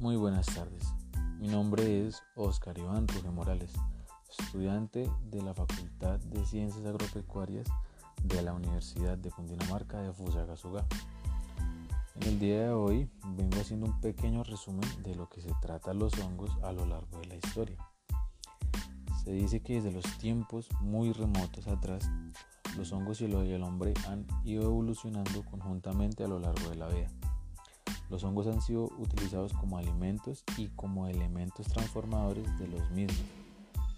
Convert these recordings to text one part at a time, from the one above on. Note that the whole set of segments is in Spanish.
Muy buenas tardes. Mi nombre es Oscar Iván Ruge Morales, estudiante de la Facultad de Ciencias Agropecuarias de la Universidad de Cundinamarca de Fusagasugá. En el día de hoy vengo haciendo un pequeño resumen de lo que se trata los hongos a lo largo de la historia. Se dice que desde los tiempos muy remotos atrás, los hongos y el hombre han ido evolucionando conjuntamente a lo largo de la vida. Los hongos han sido utilizados como alimentos y como elementos transformadores de los mismos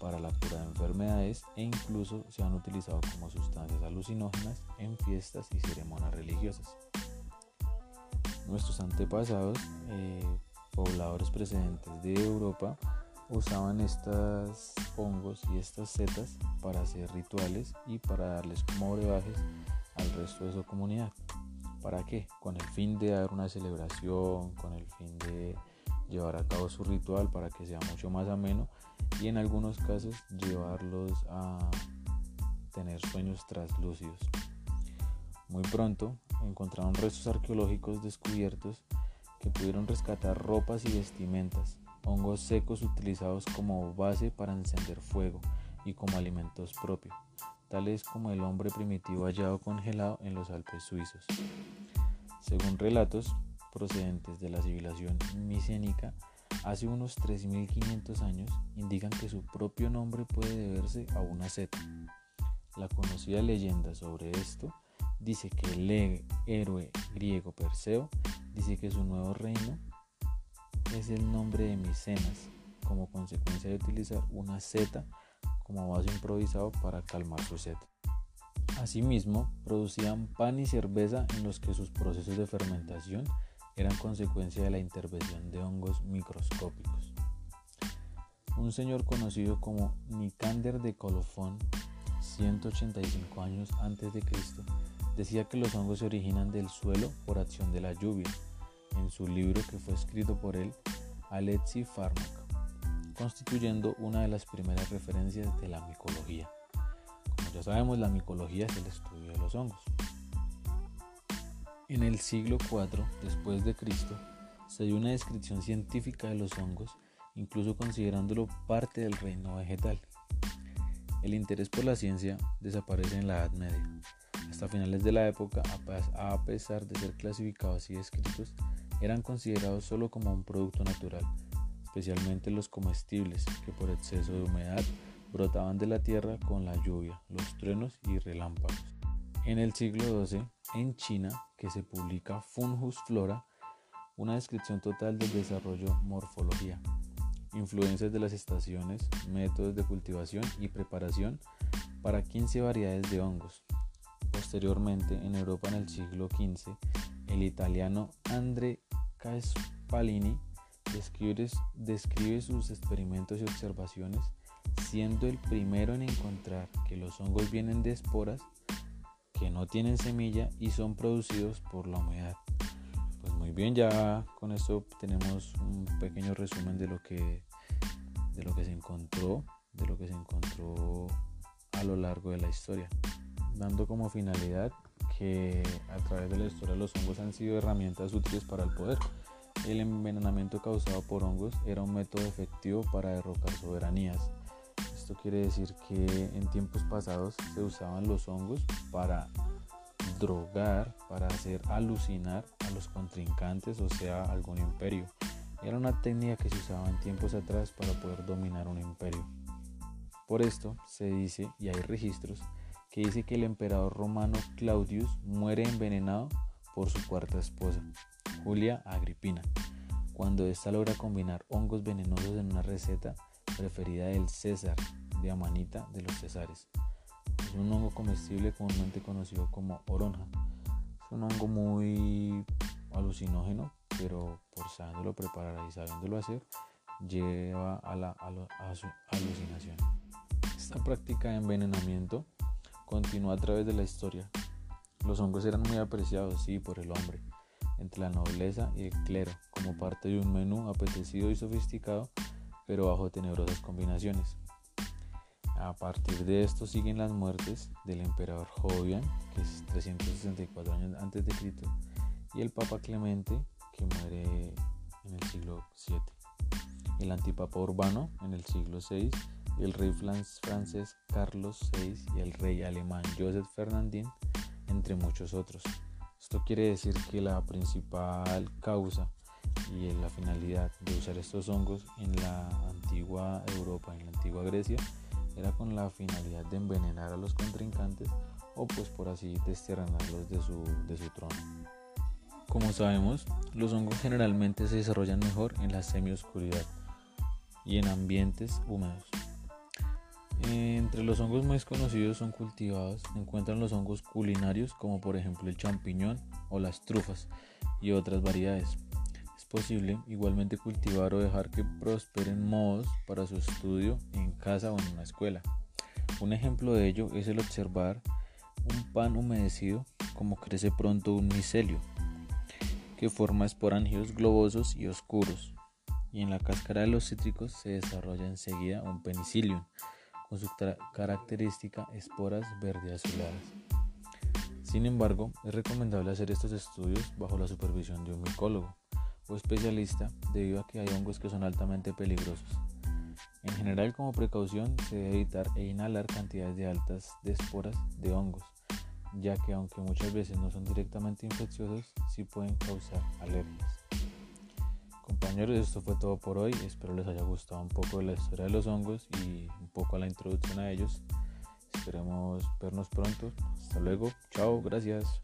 para la cura de enfermedades e incluso se han utilizado como sustancias alucinógenas en fiestas y ceremonias religiosas. Nuestros antepasados, eh, pobladores precedentes de Europa, usaban estos hongos y estas setas para hacer rituales y para darles como brebajes al resto de su comunidad. ¿Para qué? Con el fin de dar una celebración, con el fin de llevar a cabo su ritual para que sea mucho más ameno y en algunos casos llevarlos a tener sueños traslúcidos. Muy pronto encontraron restos arqueológicos descubiertos que pudieron rescatar ropas y vestimentas, hongos secos utilizados como base para encender fuego y como alimentos propios tales como el hombre primitivo hallado congelado en los Alpes suizos. Según relatos procedentes de la civilización micénica, hace unos 3.500 años indican que su propio nombre puede deberse a una seta. La conocida leyenda sobre esto dice que el héroe griego Perseo dice que su nuevo reino es el nombre de Micenas como consecuencia de utilizar una seta como vaso improvisado para calmar su sed. Asimismo, producían pan y cerveza en los que sus procesos de fermentación eran consecuencia de la intervención de hongos microscópicos. Un señor conocido como Nicander de Colofón, 185 años antes de Cristo, decía que los hongos se originan del suelo por acción de la lluvia, en su libro que fue escrito por él, Alexi Pharmaca constituyendo una de las primeras referencias de la micología. Como ya sabemos, la micología es el estudio de los hongos. En el siglo IV después de Cristo se dio una descripción científica de los hongos, incluso considerándolo parte del reino vegetal. El interés por la ciencia desaparece en la Edad Media. Hasta finales de la época, a pesar de ser clasificados y descritos, eran considerados solo como un producto natural, especialmente los comestibles, que por exceso de humedad brotaban de la tierra con la lluvia, los truenos y relámpagos. En el siglo XII, en China, que se publica Fungus Flora, una descripción total del desarrollo morfología, influencias de las estaciones, métodos de cultivación y preparación para 15 variedades de hongos. Posteriormente, en Europa en el siglo XV, el italiano Andre Caspalini describe, sus experimentos y observaciones, siendo el primero en encontrar que los hongos vienen de esporas que no tienen semilla y son producidos por la humedad. Pues muy bien, ya con esto tenemos un pequeño resumen de lo que de lo que se encontró, de lo que se encontró a lo largo de la historia, dando como finalidad que a través de la historia los hongos han sido herramientas útiles para el poder el envenenamiento causado por hongos era un método efectivo para derrocar soberanías. Esto quiere decir que en tiempos pasados se usaban los hongos para drogar, para hacer alucinar a los contrincantes, o sea, algún imperio. Era una técnica que se usaba en tiempos atrás para poder dominar un imperio. Por esto se dice, y hay registros, que dice que el emperador romano Claudius muere envenenado por su cuarta esposa, Julia Agripina, cuando ésta logra combinar hongos venenosos en una receta preferida del César, de Amanita de los Césares. Es un hongo comestible comúnmente conocido como oronja. Es un hongo muy alucinógeno, pero por sabiéndolo preparar y sabiéndolo hacer, lleva a la alucinación. Esta práctica de envenenamiento continúa a través de la historia. Los hongos eran muy apreciados, sí, por el hombre, entre la nobleza y el clero, como parte de un menú apetecido y sofisticado, pero bajo tenebrosas combinaciones. A partir de esto siguen las muertes del emperador Jovian, que es 364 años antes de Cristo, y el Papa Clemente, que muere en el siglo VII, el antipapa Urbano en el siglo VI, el rey francés Carlos VI y el rey alemán Joseph Fernandin, entre muchos otros. Esto quiere decir que la principal causa y la finalidad de usar estos hongos en la antigua Europa, en la antigua Grecia, era con la finalidad de envenenar a los contrincantes o pues por así desterranarlos de su, de su trono. Como sabemos, los hongos generalmente se desarrollan mejor en la semioscuridad y en ambientes húmedos. Entre los hongos más conocidos son cultivados, se encuentran los hongos culinarios como por ejemplo el champiñón o las trufas y otras variedades. Es posible igualmente cultivar o dejar que prosperen modos para su estudio en casa o en una escuela. Un ejemplo de ello es el observar un pan humedecido como crece pronto un micelio que forma esporangios globosos y oscuros y en la cáscara de los cítricos se desarrolla enseguida un penicillium con su característica esporas verde azuladas. Sin embargo, es recomendable hacer estos estudios bajo la supervisión de un micólogo o especialista debido a que hay hongos que son altamente peligrosos. En general, como precaución, se debe evitar e inhalar cantidades de altas de esporas de hongos, ya que aunque muchas veces no son directamente infecciosos, sí pueden causar alergias. Compañeros, esto fue todo por hoy. Espero les haya gustado un poco la historia de los hongos y un poco la introducción a ellos. Esperemos vernos pronto. Hasta luego. Chao. Gracias.